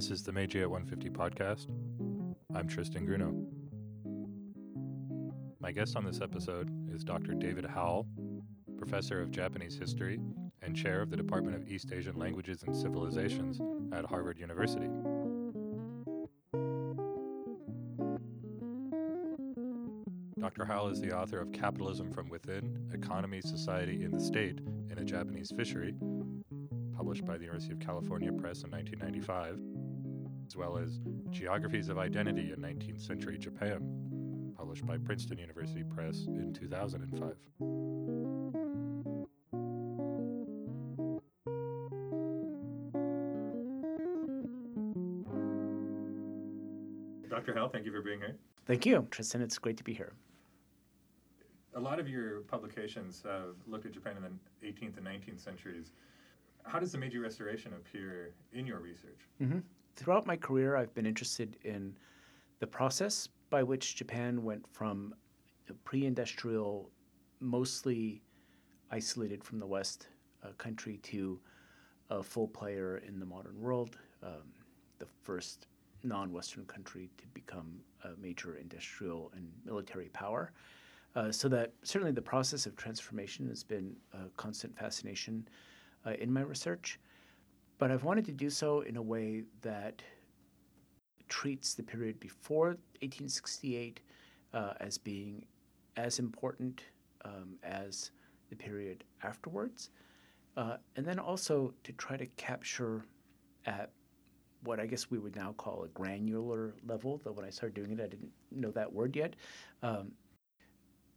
This is the Meiji at 150 podcast. I'm Tristan Grunow. My guest on this episode is Dr. David Howell, professor of Japanese history and chair of the Department of East Asian Languages and Civilizations at Harvard University. Dr. Howell is the author of Capitalism from Within Economy, Society, and the State in a Japanese Fishery, published by the University of California Press in 1995, as well as Geographies of Identity in 19th Century Japan, published by Princeton University Press in 2005. Dr. Howell, thank you for being here. Thank you, Tristan. It's great to be here. A lot of your publications have looked at Japan in the 18th and 19th centuries. How does the Meiji Restoration appear in your research? Mm-hmm. Throughout my career, I've been interested in the process by which Japan went from a pre industrial, mostly isolated from the West uh, country to a full player in the modern world, um, the first non Western country to become a major industrial and military power. Uh, so that certainly the process of transformation has been a constant fascination uh, in my research. But I've wanted to do so in a way that treats the period before 1868 uh, as being as important um, as the period afterwards. Uh, and then also to try to capture at what I guess we would now call a granular level, though when I started doing it, I didn't know that word yet. Um,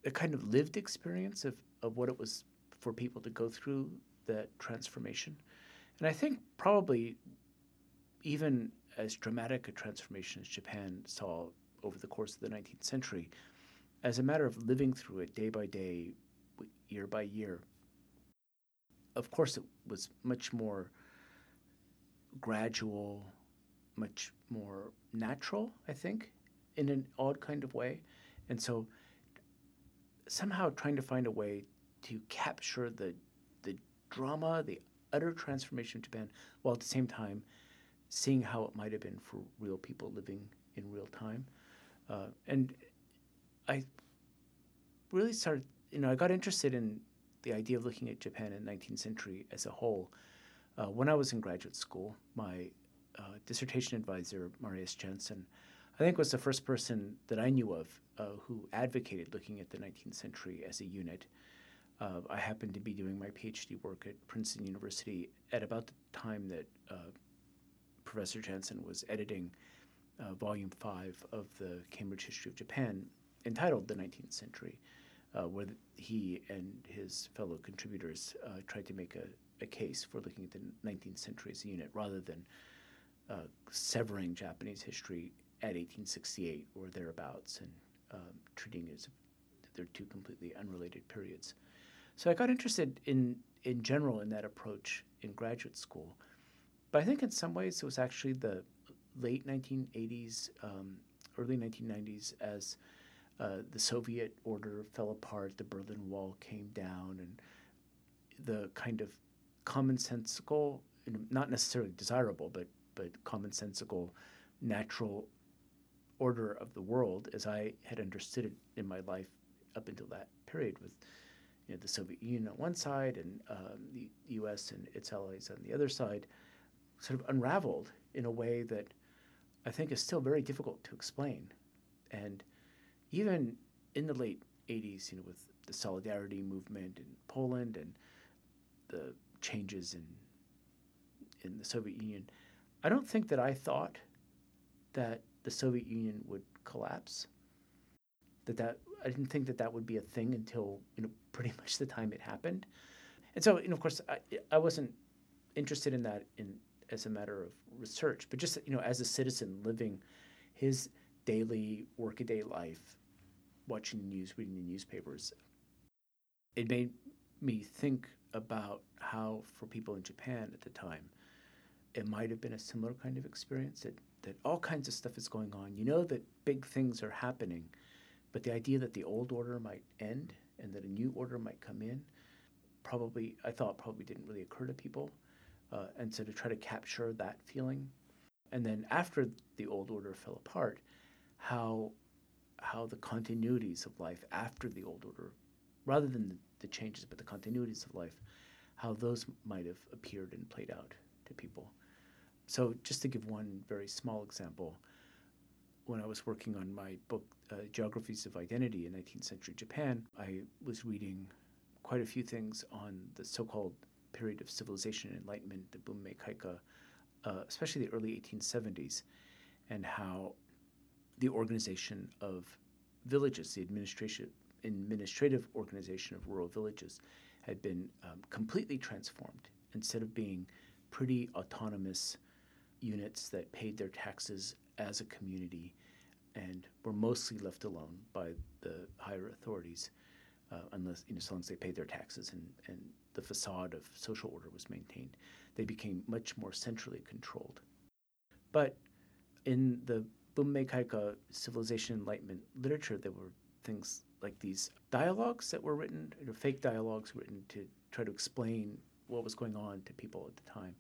a kind of lived experience of, of what it was for people to go through that transformation. And I think probably even as dramatic a transformation as Japan saw over the course of the 19th century, as a matter of living through it day by day, year by year, of course it was much more gradual, much more natural, I think, in an odd kind of way. And so somehow trying to find a way to capture the the drama, the utter transformation of Japan, while at the same time seeing how it might have been for real people living in real time. Uh, and I really started, you know, I got interested in the idea of looking at Japan in the 19th century as a whole uh, when I was in graduate school. My uh, dissertation advisor, Marius Jansen, I think was the first person that I knew of uh, who advocated looking at the 19th century as a unit. Uh, I happened to be doing my PhD work at Princeton University at about the time that uh, Professor Jansen was editing uh, Volume 5 of the Cambridge History of Japan, entitled The 19th Century, uh, where he and his fellow contributors uh, tried to make a, a, case for looking at the 19th century as a unit rather than severing Japanese history at 1868 or thereabouts and um, treating it as they're two completely unrelated periods. So I got interested in in general in that approach in graduate school, but I think in some ways it was actually the late 1980s, um, early 1990s as uh, the Soviet order fell apart, the Berlin Wall came down, and the kind of commonsensical, not necessarily desirable, but but commonsensical, natural order of the world as I had understood it in my life up until that period, with you know, the Soviet Union on one side and um, the U.S. and its allies on the other side, sort of unraveled in a way that I think is still very difficult to explain. And even in the late 80s, you know, with the solidarity movement in Poland and the changes in in the Soviet Union, I don't think that I thought that the Soviet Union would collapse. That that I didn't think that that would be a thing until you know pretty much the time it happened, and so know of course I, I wasn't interested in that in as a matter of research, but just you know as a citizen living his daily workaday life, watching the news, reading the newspapers, it made me think about how for people in Japan at the time, it might have been a similar kind of experience that that all kinds of stuff is going on. You know that big things are happening, but the idea that the old order might end and that a new order might come in, probably I thought probably didn't really occur to people. Uh, and so to try to capture that feeling and then after the old order fell apart, how how the continuities of life after the old order, rather than the, the changes, but the continuities of life, how those might have appeared and played out to people. So, just to give one very small example, when I was working on my book, uh, Geographies of Identity in 19th Century Japan, I was reading quite a few things on the so called period of civilization and enlightenment, the Bunmei Kaika, uh, especially the early 1870s, and how the organization of villages, the administration, administrative organization of rural villages, had been um, completely transformed. Instead of being pretty autonomous units that paid their taxes as a community and were mostly left alone by the higher authorities, uh, unless you know, as long as they paid their taxes and, and the facade of social order was maintained, they became much more centrally controlled. But in the Bunmei Kaika civilization enlightenment literature, there were things like these dialogues that were written, you know, fake dialogues written to try to explain what was going on to people at the time.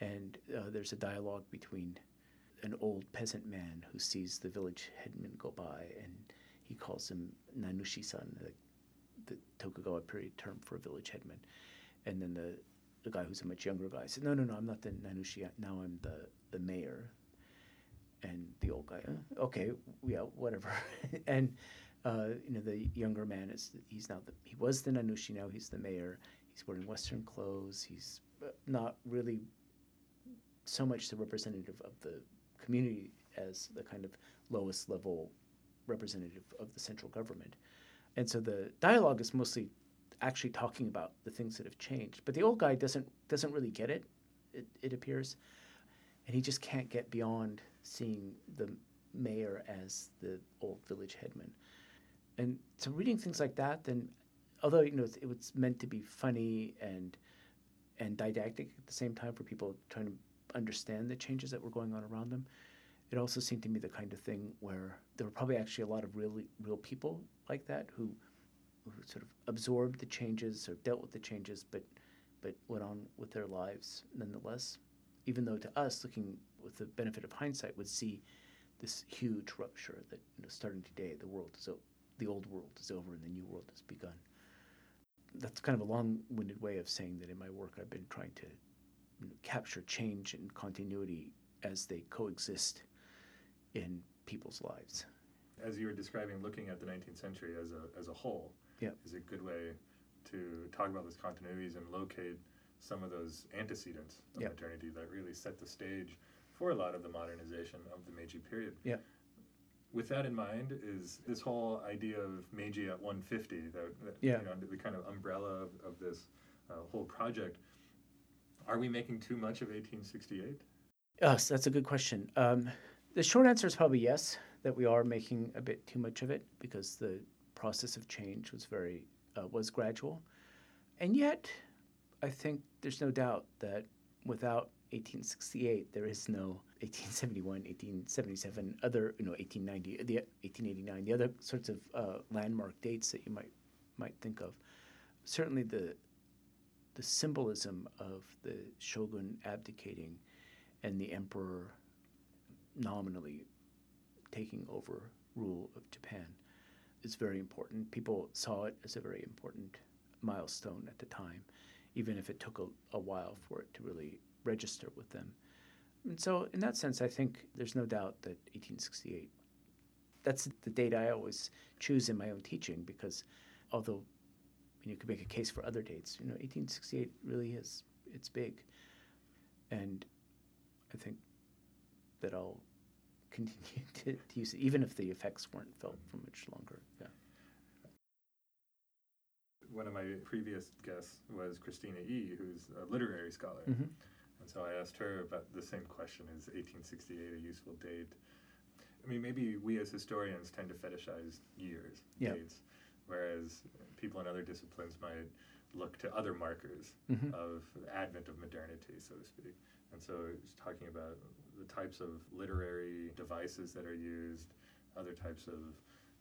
And uh, there's a dialogue between an old peasant man who sees the village headman go by, and he calls him Nanushi-san, the, the Tokugawa period term for a village headman. And then the, the guy who's a much younger guy said, "No, no, no, I'm not the Nanushi. Now I'm the the mayor." And the old guy, "Uh, okay, yeah, whatever. and uh, you know, the younger man is he's now the, he was the Nanushi. Now he's the mayor. He's wearing Western clothes. He's uh, not really so much the representative of the community as the kind of lowest level representative of the central government. And so the dialogue is mostly actually talking about the things that have changed. But the old guy doesn't doesn't really get it, it, it appears. And he just can't get beyond seeing the mayor as the old village headman. And so reading things like that, then although you know it was meant to be funny and and didactic at the same time for people trying to understand the changes that were going on around them, it also seemed to me the kind of thing where there were probably actually a lot of really real people like that who, who sort of absorbed the changes or dealt with the changes, but but went on with their lives nonetheless. Even though to us, looking with the benefit of hindsight, would see this huge rupture that you know, starting today, the world is o- the old world is over and the new world has begun. That's kind of a long-winded way of saying that in my work I've been trying to capture change and continuity as they coexist in people's lives. As you were describing, looking at the 19th century as a, as a whole Yep. is a good way to talk about those continuities and locate some of those antecedents of Yep. modernity that really set the stage for a lot of the modernization of the Meiji period. Yep. With that in mind, is this whole idea of Meiji at 150, that, that Yeah. you know, the kind of umbrella of, of this uh, whole project, are we making too much of 1868? Yes, that's a good question. Um, the short answer is probably yes, that we are making a bit too much of it because the process of change was very uh, was gradual, and yet I think there's no doubt that without 1868, there is no 1871, 1877, other you know 1890, the 1889, the other sorts of uh, landmark dates that you might might think of. Certainly the the symbolism of the shogun abdicating and the emperor nominally taking over rule of Japan is very important. People saw it as a very important milestone at the time, even if it took a, a while for it to really register with them. And so, in that sense, I think there's no doubt that 1868. That's the date I always choose in my own teaching because, although you could make a case for other dates, you know, 1868 really is it's big, and I think that I'll continue to, to use it, even if the effects weren't felt for much longer. Yeah. One of my previous guests was Christina E., who's a literary scholar. Mhm. And so I asked her about the same question Is 1868 a useful date? I mean, maybe we as historians tend to fetishize years, Yeah. dates, whereas people in other disciplines might look to other markers Mhm. of the advent of modernity, so to speak. And so it's talking about the types of literary devices that are used, other types of,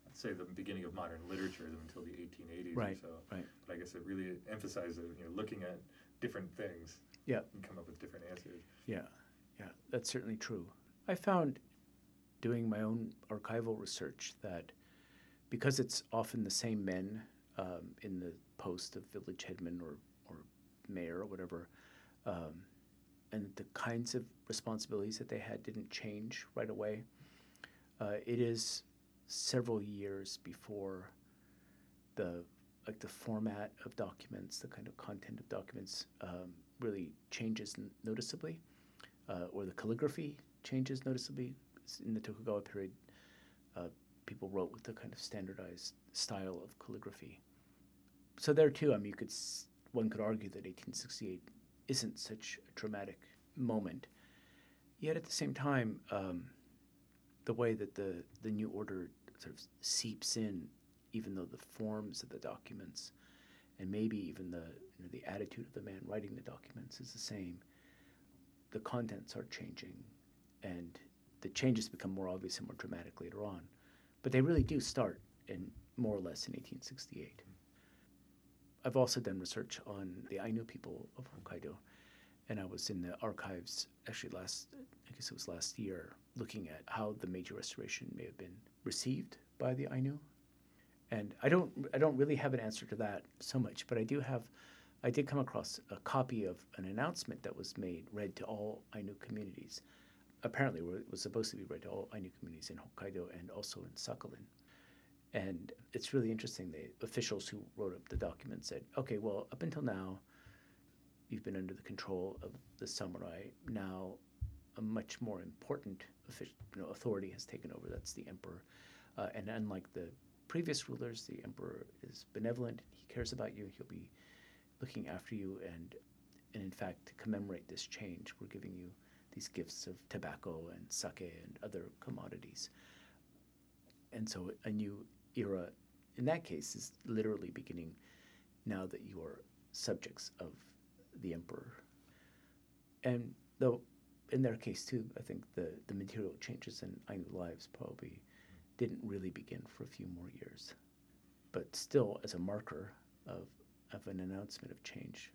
let's say, the beginning of modern literature until the 1880s Right, or so. right. But I guess it really emphasizes, you know, looking at different things Yeah. and come up with different answers. Yeah. Yeah, that's certainly true. I found doing my own archival research that because it's often the same men um, in the post of village headman or, or mayor or whatever, um, and the kinds of responsibilities that they had didn't change right away. Uh, it is several years before the like the format of documents, the kind of content of documents um, really changes noticeably, uh, or the calligraphy changes noticeably. In the Tokugawa period, uh, people wrote with the kind of standardized style of calligraphy. So there too, I mean, you could one could argue that 1868 isn't such a dramatic moment. Yet at the same time, um, the way that the, the new order sort of seeps in, even though the forms of the documents and maybe even the, you know, the attitude of the man writing the documents is the same, the contents are changing and the changes become more obvious and more dramatic later on. But they really do start in more or less in 1868. I've also done research on the Ainu people of Hokkaido, and I was in the archives actually last, I guess it was last year, looking at how the Meiji Restoration may have been received by the Ainu. And I don't, I don't really have an answer to that so much, but I do have, I did come across a copy of an announcement that was made, read to all Ainu communities. Apparently, it was supposed to be read to all Ainu communities in Hokkaido and also in Sakhalin. And it's really interesting. The officials who wrote up the document said, okay, well, up until now, you've been under the control of the samurai. Now, a much more important official, you know, authority has taken over. That's the emperor. Uh, and unlike the previous rulers, the emperor is benevolent. He cares about you. He'll be looking after you. And, and in fact, to commemorate this change, we're giving you these gifts of tobacco and sake and other commodities. And so a new era, in that case, is literally beginning now that you are subjects of the emperor. And though in their case too, I think the, the material changes in Ainu lives probably didn't really begin for a few more years. But still, as a marker of, of an announcement of change,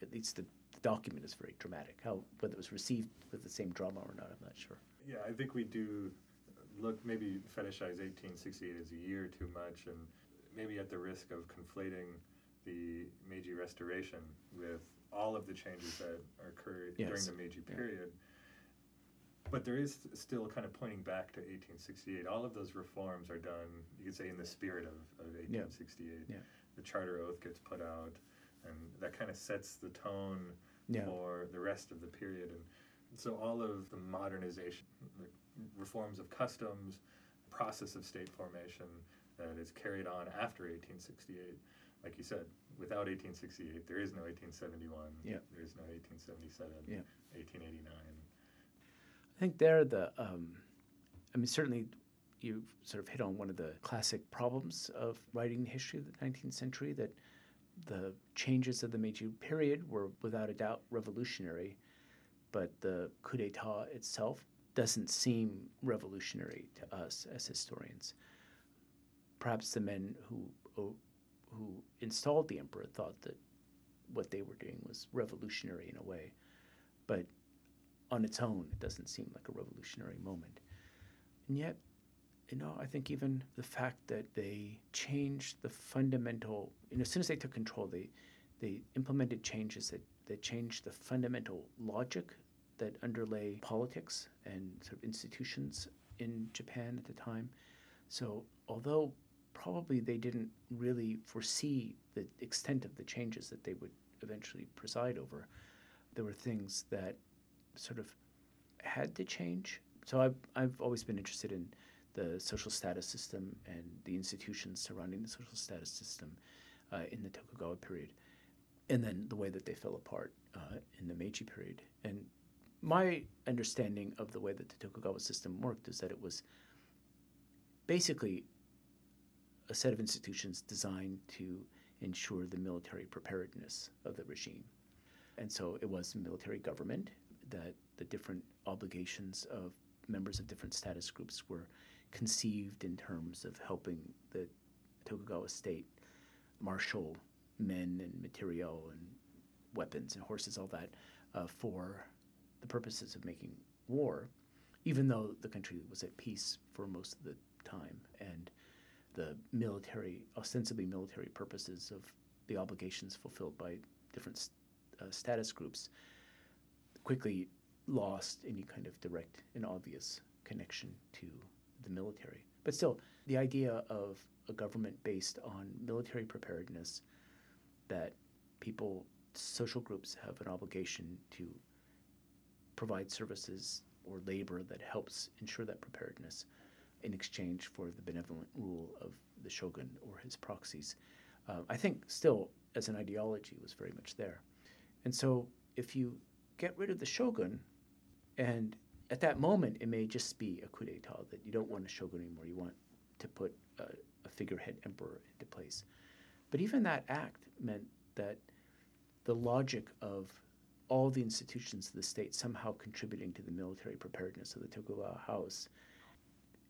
at least the, the document is very dramatic. How whether it was received with the same drama or not, I'm not sure. Yeah, I think we do look maybe fetishize 1868 as a year too much, and maybe at the risk of conflating the Meiji Restoration with all of the changes that occurred yes. during the Meiji period. Yeah. But there is still kind of pointing back to 1868. All of those reforms are done, you could say, in the spirit of, of 1868. Yeah. Yeah. The charter oath gets put out, and that kind of sets the tone for the rest of the period. And so all of the modernization, the reforms of customs, process of state formation that is carried on after 1868 like you said, without 1868, there is no 1871. Yeah. There is no 1877. Yeah. 1889. I think there the, um, I mean, certainly you sort of hit on one of the classic problems of writing the history of the 19th century that the changes of the Meiji period were without a doubt revolutionary, but the coup d'etat itself doesn't seem revolutionary to us as historians. Perhaps the men who who installed the emperor thought that what they were doing was revolutionary in a way, but on its own, it doesn't seem like a revolutionary moment. And yet, you know, I think even the fact that they changed the fundamental, you know, as soon as they took control, they they implemented changes that, that changed the fundamental logic that underlay politics and sort of institutions in Japan at the time. So although probably they didn't really foresee the extent of the changes that they would eventually preside over. There were things that sort of had to change. So I've, I've always been interested in the social status system and the institutions surrounding the social status system uh, in the Tokugawa period, and then the way that they fell apart uh, in the Meiji period. And my understanding of the way that the Tokugawa system worked is that it was basically a set of institutions designed to ensure the military preparedness of the regime. And so it was military government that the different obligations of members of different status groups were conceived in terms of helping the Tokugawa state marshal men and material and weapons and horses, all that, uh, for the purposes of making war, even though the country was at peace for most of the time and the military, ostensibly military purposes of the obligations fulfilled by different uh, status groups quickly lost any kind of direct and obvious connection to the military. But still, the idea of a government based on military preparedness that people, social groups have an obligation to provide services or labor that helps ensure that preparedness in exchange for the benevolent rule of the shogun or his proxies. Uh, I think still, as an ideology, was very much there. And so, if you get rid of the shogun, and at that moment, it may just be a coup d'etat that you don't want a shogun anymore. You want to put a, a figurehead emperor into place. But even that act meant that the logic of all the institutions of the state somehow contributing to the military preparedness of the Tokugawa House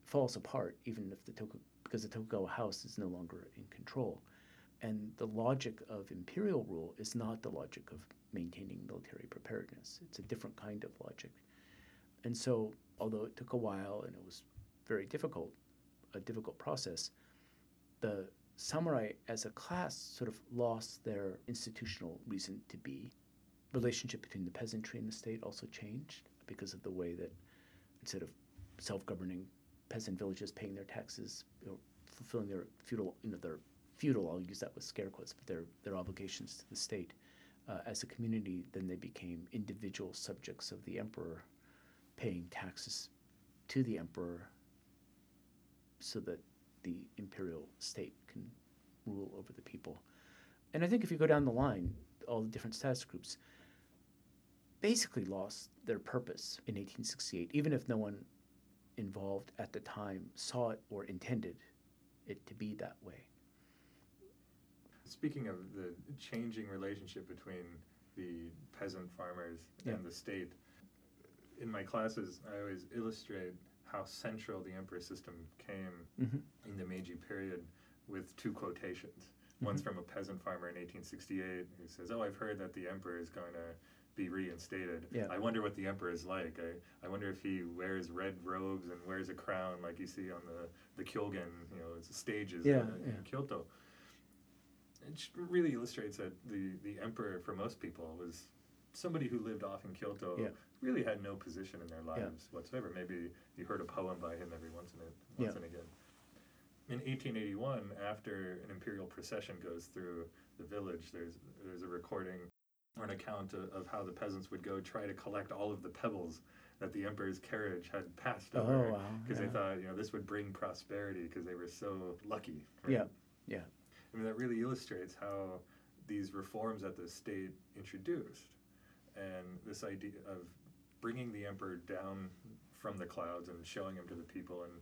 falls apart, even if the Toku, because the Tokugawa House is no longer in control. And the logic of imperial rule is not the logic of maintaining military preparedness. It's a different kind of logic. And so, although it took a while and it was very difficult, a difficult process, the samurai as a class sort of lost their institutional reason to be. Relationship between the peasantry and the state also changed because of the way that instead of self-governing peasant villages paying their taxes, know, fulfilling their feudal, you know, their feudal, I'll use that with scare quotes, but their, their obligations to the state uh, as a community, then they became individual subjects of the emperor, paying taxes to the emperor so that the imperial state can rule over the people. And I think if you go down the line, all the different status groups basically lost their purpose in 1868, even if no one involved at the time saw it or intended it to be that way. Speaking of the changing relationship between the peasant farmers yeah. and the state, in my classes, I always illustrate how central the emperor system came mm-hmm. in the Meiji period with two quotations. Mm-hmm. One's from a peasant farmer in 1868 who says, Oh, I've heard that the emperor is going to be reinstated. Yeah. I wonder what the emperor is like. I, I wonder if he wears red robes and wears a crown like you see on the, the Kyogen, you know, stages yeah, in, yeah. in Kyoto. It really illustrates that the, the emperor, for most people, was somebody who lived off in Kyoto, yeah. really had no position in their lives whatsoever. Maybe you heard a poem by him every once in a, once and again. In 1881, after an imperial procession goes through the village, there's there's a recording or an account of, of, how the peasants would go try to collect all of the pebbles that the emperor's carriage had passed oh, over because wow. yeah. they thought you know this would bring prosperity because they were so lucky. Right? Yeah, yeah. I mean that really illustrates how these reforms that the state introduced and this idea of bringing the emperor down from the clouds and showing him to the people and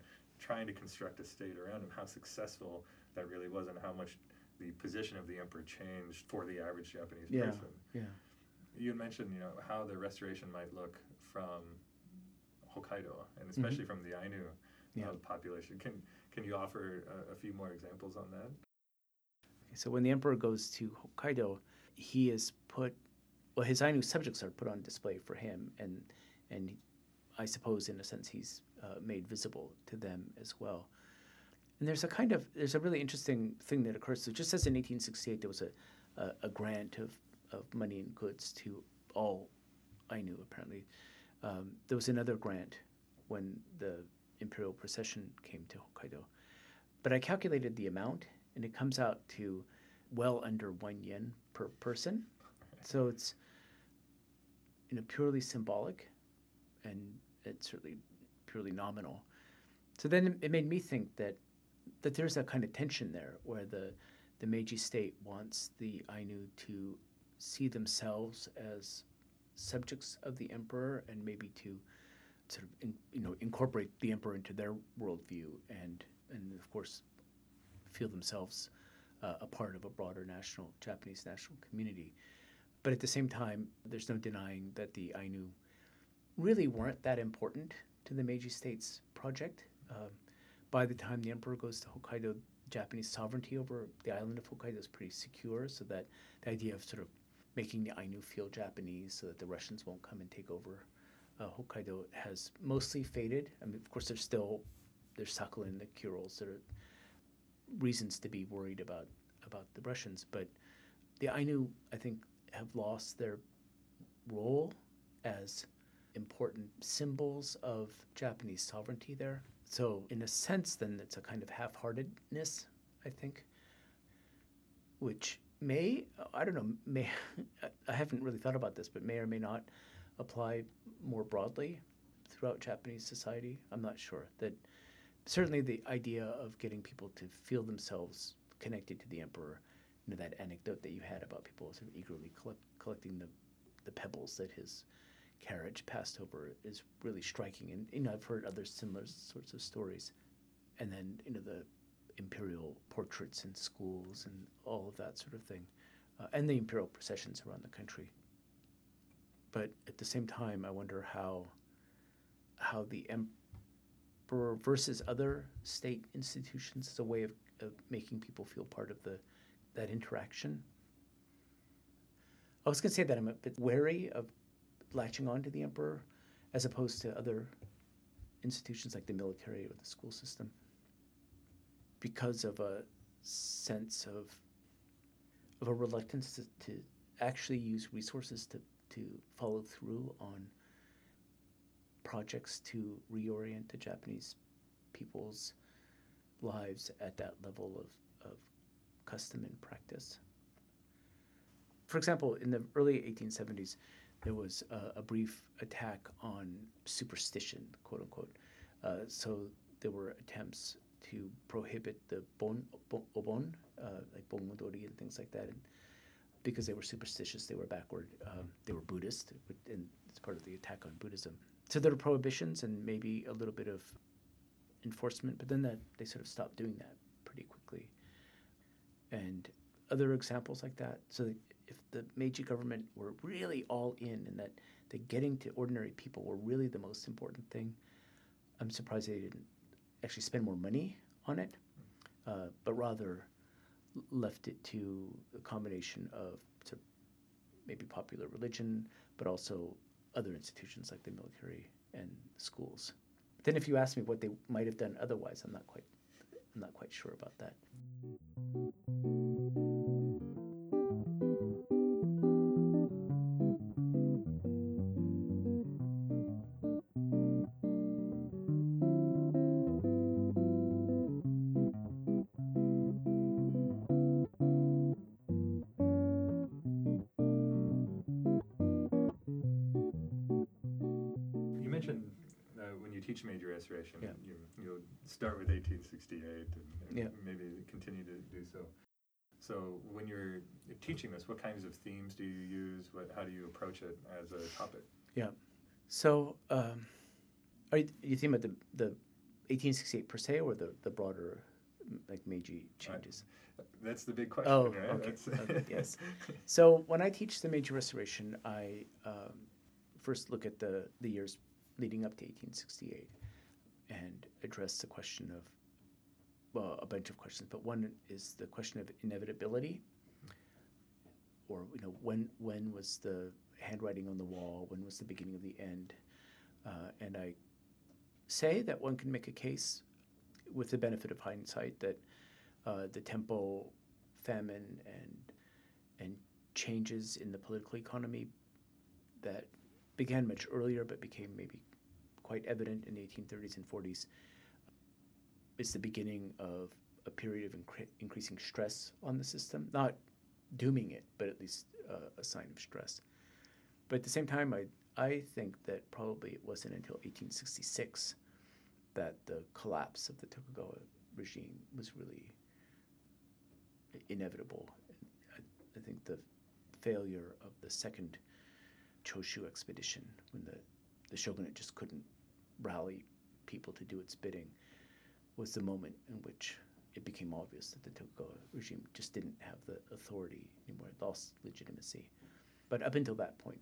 trying to construct a state around him, how successful that really was and how much the position of the emperor changed for the average Japanese yeah, person. Yeah. You had mentioned, you know, how the restoration might look from Hokkaido and mm-hmm. especially mm-hmm. from the Ainu yeah. uh, population. Can can you offer a, a, few more examples on that? Okay, so when the emperor goes to Hokkaido, he is put well, his Ainu subjects are put on display for him, and and I suppose in a sense he's uh, made visible to them as well. And there's a kind of there's a really interesting thing that occurs. So just as in 1868 there was a a, a grant of, of money and goods to all Ainu apparently, um, there was another grant when the imperial procession came to Hokkaido. But I calculated the amount, and it comes out to well under one yen per person. So it's you know purely symbolic, and it's certainly purely nominal. So then it made me think that that there's a kind of tension there where the the Meiji state wants the Ainu to see themselves as subjects of the emperor and maybe to sort of in, you know incorporate the emperor into their worldview and and of course feel themselves uh, a part of a broader national Japanese national community. But at the same time, there's no denying that the Ainu really weren't that important to the Meiji state's project. Um, by the time the emperor goes to Hokkaido, Japanese sovereignty over the island of Hokkaido is pretty secure, so that the idea of sort of making the Ainu feel Japanese so that the Russians won't come and take over. Uh, Hokkaido has mostly faded. I mean, of course, there's still there's Sakhalin, the Kurils. There are reasons to be worried about about the Russians, but the Ainu, I think, have lost their role as important symbols of Japanese sovereignty there. So, in a sense, then it's a kind of half heartedness, I think, which may, I don't know, may, I haven't really thought about this, but may or may not apply more broadly throughout Japanese society. I'm not sure. That certainly the idea of getting people to feel themselves connected to the emperor, you know, that anecdote that you had about people sort of eagerly collect, collecting the, the pebbles that his carriage passed over is really striking. And you know, I've heard other similar sorts of stories. And then you know the imperial portraits in schools and all of that sort of thing, uh, and the imperial processions around the country. But at the same time, I wonder how how the emperor versus other state institutions is a way of, of making people feel part of the that interaction. I was going to say that I'm a bit wary of latching on to the emperor as opposed to other institutions like the military or the school system because of a sense of of a reluctance to, to actually use resources to, to follow through on projects to reorient the Japanese people's lives at that level of, of custom and practice. For example, in the early 1870s, there was a, a brief attack on superstition, quote unquote. Uh, so there were attempts to prohibit the bon, bon obon, uh, like bon odori and things like that, and because they were superstitious, they were backward. Um, they were Buddhist, and it's part of the attack on Buddhism. So there were prohibitions and maybe a little bit of enforcement, but then that they sort of stopped doing that pretty quickly. And other examples like that. So if the Meiji government were really all in and that the getting to ordinary people were really the most important thing, I'm surprised they didn't actually spend more money on it, uh, but rather left it to a combination of maybe popular religion, but also other institutions like the military and schools. Then, if you ask me what they might have done otherwise, I'm not quite, I'm not quite sure about that. 1868 and, and Yeah. maybe continue to do so. So when you're teaching this, what kinds of themes do you use? What how do you approach it as a topic? Yeah. So, um, are you, you thinking about the, the 1868 per se or the, the broader like Meiji changes? That's the big question, Oh, right? okay, okay, yes. So when I teach the Meiji Restoration, I um, first look at the, the years leading up to 1868 and address the question of, well, a bunch of questions, but one is the question of inevitability, or you know, when when was the handwriting on the wall? When was the beginning of the end? Uh, and I say that one can make a case, with the benefit of hindsight, that uh, the Tenpo, famine, and and changes in the political economy that began much earlier but became maybe quite evident in the 1830s and 40s is the beginning of a period of incre- increasing stress on the system, not dooming it, but at least uh, a sign of stress. But at the same time, I, I think that probably it wasn't until 1866 that the collapse of the Tokugawa regime was really inevitable. I, I think the failure of the second Choshu expedition, when the, the shogunate just couldn't rally people to do its bidding, was the moment in which it became obvious that the Tokugawa regime just didn't have the authority anymore, it lost legitimacy. But up until that point,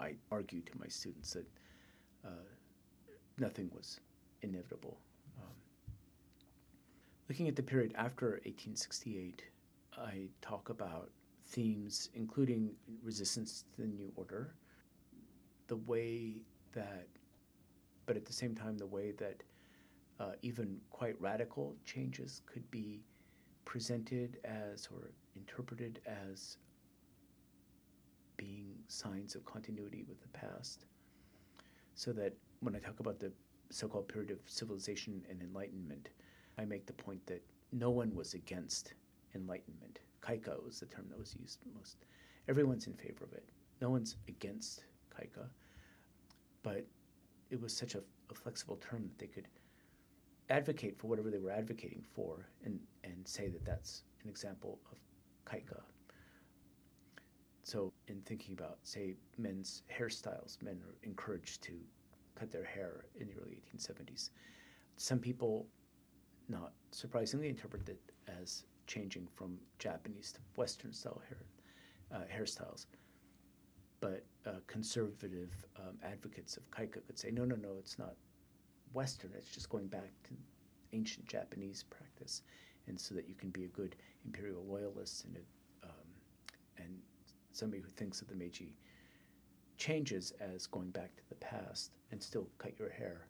I argued to my students that uh, nothing was inevitable. Um, looking at the period after 1868, I talk about themes, including resistance to the New Order, the way that, but at the same time, the way that uh, even quite radical changes could be presented as or interpreted as being signs of continuity with the past. So that when I talk about the so called period of civilization and enlightenment, I make the point that no one was against enlightenment. Kaika was the term that was used most. Everyone's in favor of it. No one's against Kaika. But it was such a, a flexible term that they could advocate for whatever they were advocating for and, and say that that's an example of Kaika. So, in thinking about, say, men's hairstyles, men are encouraged to cut their hair in the early 1870s. Some people, not surprisingly, interpret it as changing from Japanese to Western style hair, uh, hairstyles. But uh, conservative um, advocates of Kaika could say, no, no, no, it's not Western. It's just going back to ancient Japanese practice, and so that you can be a good imperial loyalist and a, um, and somebody who thinks of the Meiji changes as going back to the past and still cut your hair,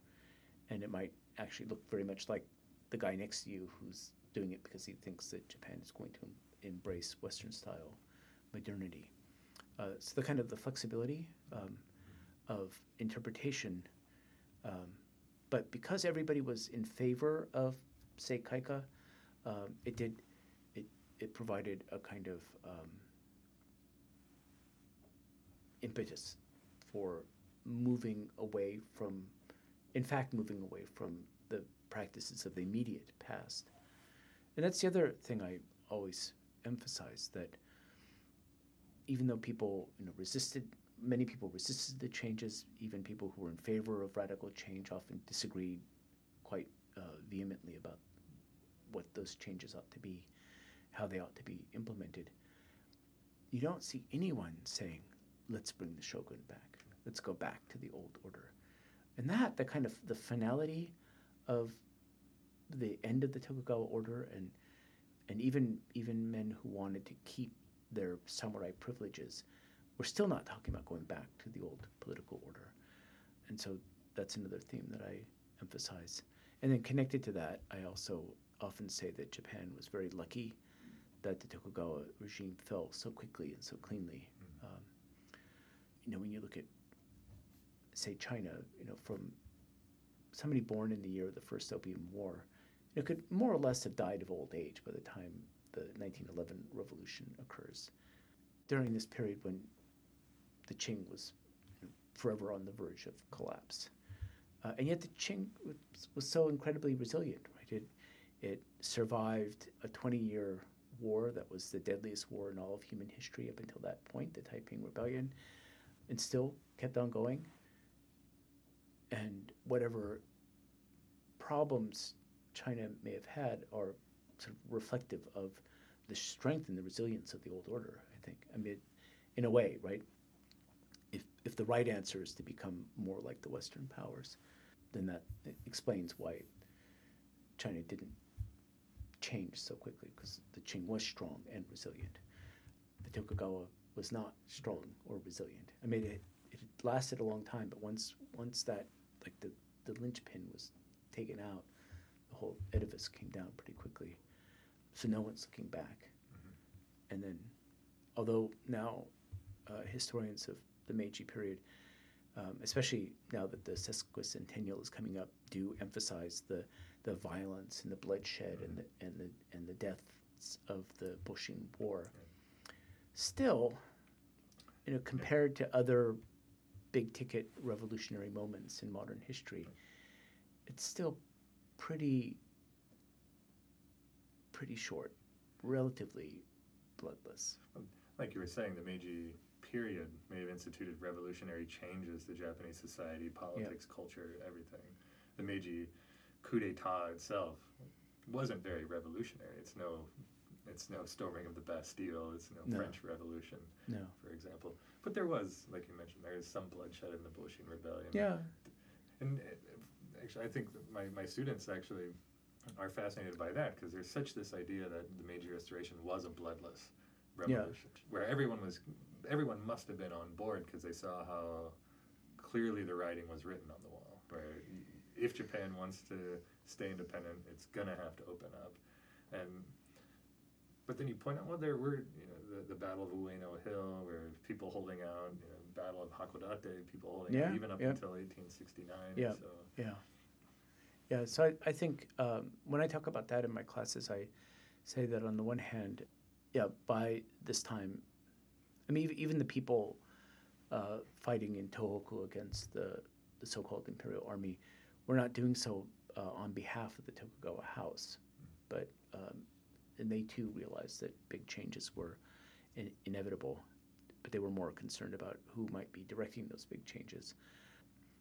and it might actually look very much like the guy next to you who's doing it because he thinks that Japan is going to embrace Western style modernity. Uh, so the kind of the flexibility um, of interpretation um, but because everybody was in favor of, say, Kaika, um, it did, it, it provided a kind of um, impetus for moving away from, in fact, moving away from the practices of the immediate past. And that's the other thing I always emphasize that even though people you know, resisted many people resisted the changes. Even people who were in favor of radical change often disagreed quite uh, vehemently about what those changes ought to be, how they ought to be implemented. You don't see anyone saying, let's bring the shogun back, let's go back to the old order. And that, the kind of the finality of the end of the Tokugawa order and and even even men who wanted to keep their samurai privileges we're still not talking about going back to the old political order. And so that's another theme that I emphasize. And then connected to that, I also often say that Japan was very lucky that the Tokugawa regime fell so quickly and so cleanly. Mm-hmm. Um, you know, when you look at, say, China, you know, from somebody born in the year of the First Opium War, you know, could more or less have died of old age by the time the 1911 revolution occurs. During this period when the Qing was forever on the verge of collapse. Uh, and yet the Qing was, was, so incredibly resilient, right? It, it survived a 20 year war that was the deadliest war in all of human history up until that point, the Taiping Rebellion, and still kept on going. And whatever problems China may have had are sort of reflective of the strength and the resilience of the old order, I think. I mean, in a way, right? If, the right answer is to become more like the Western powers, then that explains why China didn't change so quickly because the Qing was strong and resilient. The Tokugawa was not strong or resilient. I mean, it, it lasted a long time, but once once that like the the linchpin was taken out, the whole edifice came down pretty quickly. So no one's looking back. Mm-hmm. And then, although now uh, historians have the Meiji period, um, especially now that the sesquicentennial is coming up, do emphasize the, the violence and the bloodshed and the, and the, and the deaths of the Boshin War. Still, you know, compared to other big ticket revolutionary moments in modern history, it's still pretty pretty short, relatively bloodless. Like you were saying, the Meiji period may have instituted revolutionary changes to Japanese society, politics, culture, everything. The Meiji coup d'état itself wasn't very revolutionary. It's no, it's no storming of the Bastille. It's no, no. French Revolution, no. for example. But there was, like you mentioned, there is some bloodshed in the Boshin Rebellion. Yeah. And uh, actually, I think my, my students actually are fascinated by that because there's such this idea that the Meiji Restoration was a bloodless revolution, where everyone was, everyone must have been on board because they saw how clearly the writing was written on the wall. Where if Japan wants to stay independent, it's gonna have to open up, and but then you point out, well, there were you know the, the Battle of Ueno Hill, where people holding out, you know, Battle of Hakodate, people holding Yeah, out even up yeah. until 1869. Yeah. So Yeah. Yeah. So I, I think um, when I talk about that in my classes, I say that on the one hand, yeah, by this time, I mean, ev- even the people uh, fighting in Tohoku against the, the so called Imperial Army were not doing so uh, on behalf of the Tokugawa House. But, um, and they too realized that big changes were in, inevitable, but they were more concerned about who might be directing those big changes.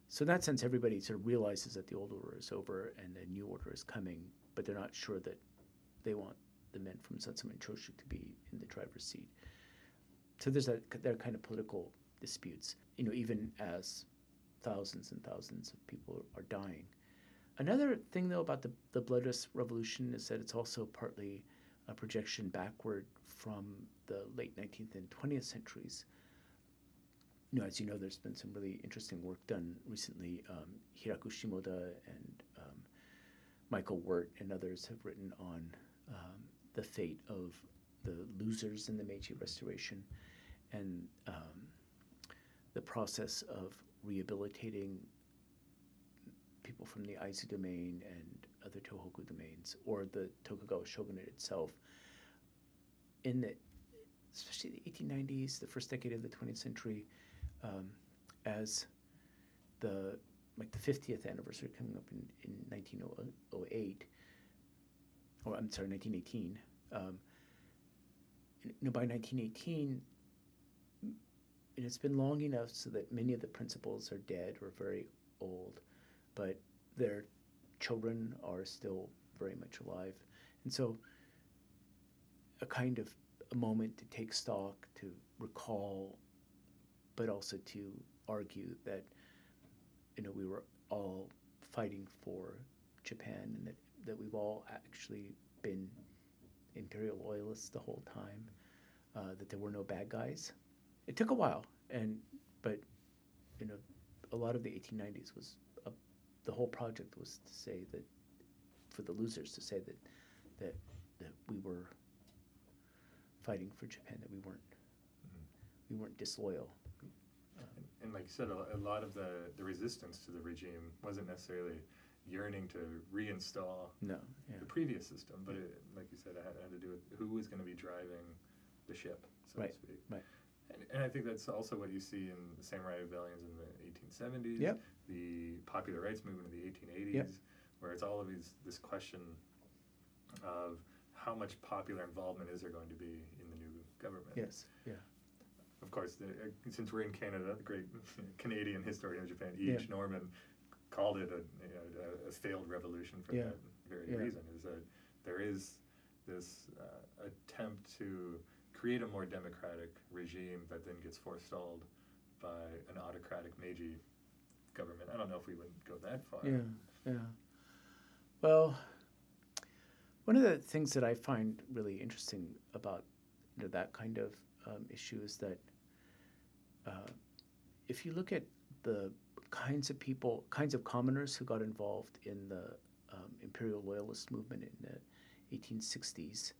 So in that sense, everybody sort of realizes that the old order is over and the new order is coming, but they're not sure that they want the men from Satsuma and Choshu to be in the driver's seat. So there's that there are kind of political disputes, you know, even as thousands and thousands of people are dying. Another thing, though, about the, the bloodless revolution is that it's also partly a projection backward from the late 19th and 20th centuries you know, as you know, there's been some really interesting work done recently. Um, Hiraku Shimoda and um, Michael Wert and others have written on um, the fate of the losers in the Meiji Restoration and um, the process of rehabilitating people from the Aizu domain and other Tohoku domains, or the Tokugawa shogunate itself, in the especially the 1890s, the first decade of the 20th century, um, as the like the 50th anniversary coming up in, in 1908, or I'm sorry, 1918. Um, you know, by 1918, and it's been long enough so that many of the principals are dead or very old, but their children are still very much alive, and so a kind of a moment to take stock, to recall but also to argue that you know we were all fighting for Japan and that, that we've all actually been imperial loyalists the whole time, uh, that there were no bad guys. It took a while, and but you know a lot of the 1890s was a, the whole project was to say that for the losers to say that that that we were fighting for Japan, that we weren't we weren't disloyal. And, and like you said, a, a lot of the, the resistance to the regime wasn't necessarily yearning to reinstall No, yeah. the previous system, but it, like you said, it had, had to do with who was going to be driving the ship, so Right, to speak. right. And, and I think that's also what you see in the samurai rebellions in the 1870s, Yep. the popular rights movement in the 1880s, Yep. where it's all of these this question of how much popular involvement is there going to be in the new government. Yes, yeah. Of course, the, uh, since we're in Canada, the great Canadian historian of Japan, E. Yeah. H. Norman, called it a, you know, a, a failed revolution for Yeah. that very Yeah. reason. Is that there is this uh, attempt to create a more democratic regime that then gets forestalled by an autocratic Meiji government. I don't know if we wouldn't go that far. Yeah, yeah. Well, one of the things that I find really interesting about you know, that kind of um, issue is that uh, if you look at the kinds of people, kinds of commoners who got involved in the um, imperial loyalist movement in the 1860s,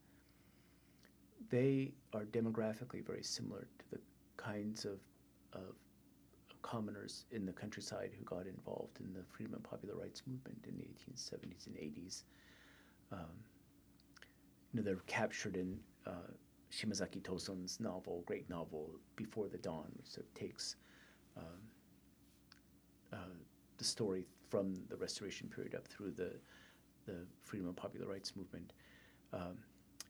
they are demographically very similar to the kinds of, of commoners in the countryside who got involved in the freedom and popular rights movement in the 1870s and 80s. Um, you know, they're captured in uh, Shimazaki Toson's novel, great novel, Before the Dawn, which sort of takes um, the story from the Restoration period up through the the freedom and popular rights movement. Um,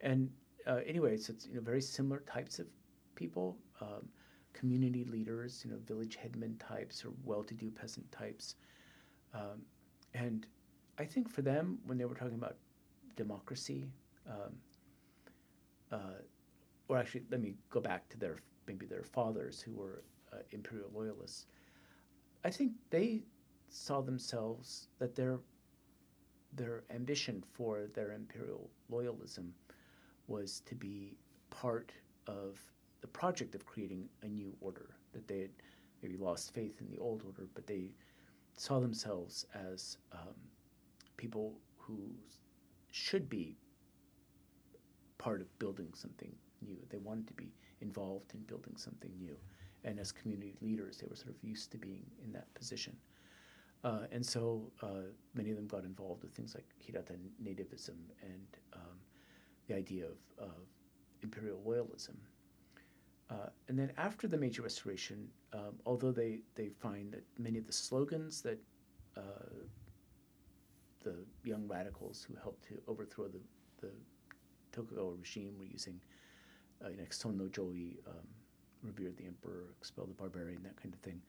and uh, anyway, so it's you know very similar types of people, um, community leaders, you know, village headmen types or well-to-do peasant types, um, and I think for them when they were talking about democracy, um, uh, or actually, let me go back to their maybe their fathers who were uh, imperial loyalists. I think they saw themselves that their their ambition for their imperial loyalism was to be part of the project of creating a new order, that they had maybe lost faith in the old order, but they saw themselves as um, people who should be part of building something new. They wanted to be involved in building something new. And as community leaders, they were sort of used to being in that position. Uh, and so uh, many of them got involved with things like Hirata nativism and um, the idea of, of imperial loyalism. Uh, and then after the Meiji Restoration, um, although they, they find that many of the slogans that uh, the young radicals who helped to overthrow the, the Tokugawa regime were using, uh, you know, Sonno Joi, um, revered the emperor, expel the barbarian, that kind of thing,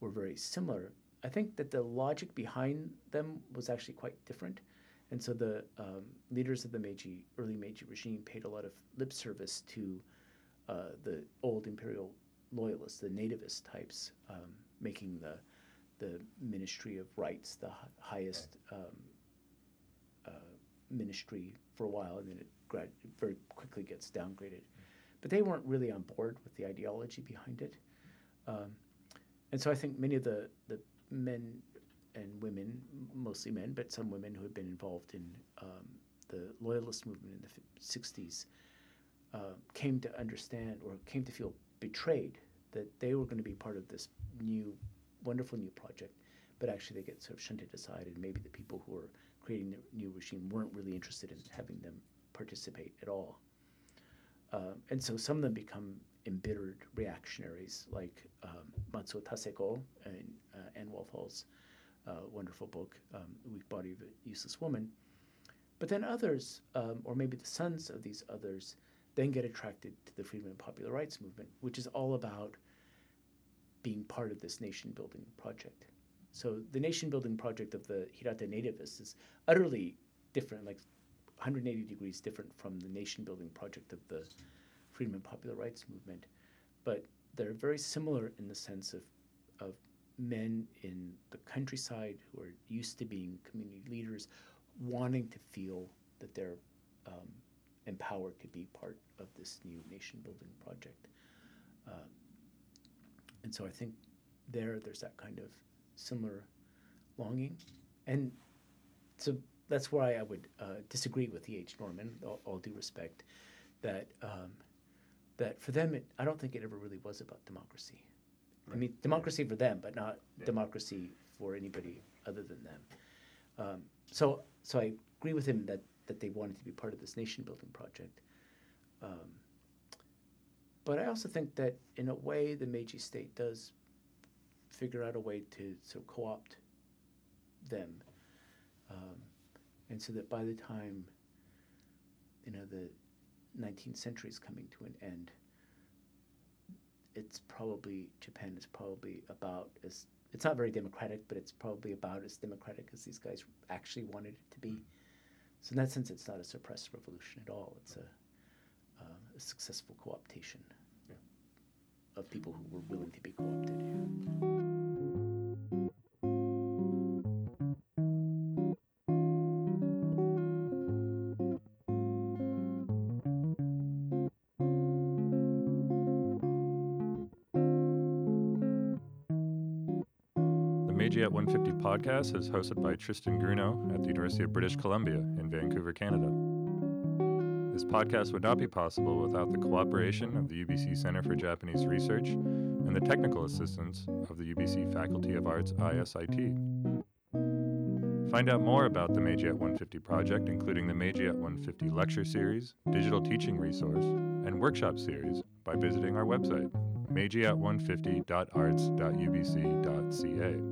were very similar. I think that the logic behind them was actually quite different. And so the um, leaders of the Meiji, early Meiji regime paid a lot of lip service to uh, the old imperial loyalists, the nativist types, um, making the the Ministry of Rites the highest um, uh, ministry for a while, and then it grad- very quickly gets downgraded. But they weren't really on board with the ideology behind it. Um, and so I think many of the, the men and women, mostly men, but some women who had been involved in um, the loyalist movement in the 60s, uh, came to understand or came to feel betrayed that they were going to be part of this new, wonderful new project, but actually they get sort of shunted aside, and maybe the people who were creating the new regime weren't really interested in having them participate at all. Uh, and so some of them become embittered reactionaries, like um, Matsuo Taseko and uh, Anne Walthall's uh, wonderful book, um, The Weak Body of a Useless Woman. But then others, um, or maybe the sons of these others, then get attracted to the freedom and popular rights movement, which is all about being part of this nation building project. So the nation building project of the Hirata nativists is utterly different, like 180 degrees different from the nation building project of the freedom and popular rights movement. But they're very similar in the sense of, of men in the countryside who are used to being community leaders wanting to feel that they're um, empowered to be part of this new nation building project. Uh, and so I think there, there's that kind of similar longing. And so that's why I would uh, disagree with E.H. Norman, all, all, due respect, that um, that for them, it, I don't think it ever really was about democracy. Right. I mean, democracy for them, but not yeah. democracy for anybody other than them. Um, so, so I agree with him that that they wanted to be part of this nation building project. Um, but I also think that in a way, the Meiji state does figure out a way to sort of co opt them. Um, and so that by the time, you know, the 19th century is coming to an end, it's probably, Japan is probably about as, it's not very democratic, but it's probably about as democratic as these guys actually wanted it to be. So in that sense, it's not a suppressed revolution at all. It's a, uh, a successful co-optation of people who were willing to be co-opted. Podcast is hosted by Tristan Grunow at the University of British Columbia in Vancouver, Canada. This podcast would not be possible without the cooperation of the UBC Center for Japanese Research and the technical assistance of the UBC Faculty of Arts ISIT. Find out more about the Meiji at 150 project, including the Meiji at 150 lecture series, digital teaching resource, and workshop series by visiting our website, meijiat150.arts.ubc.ca.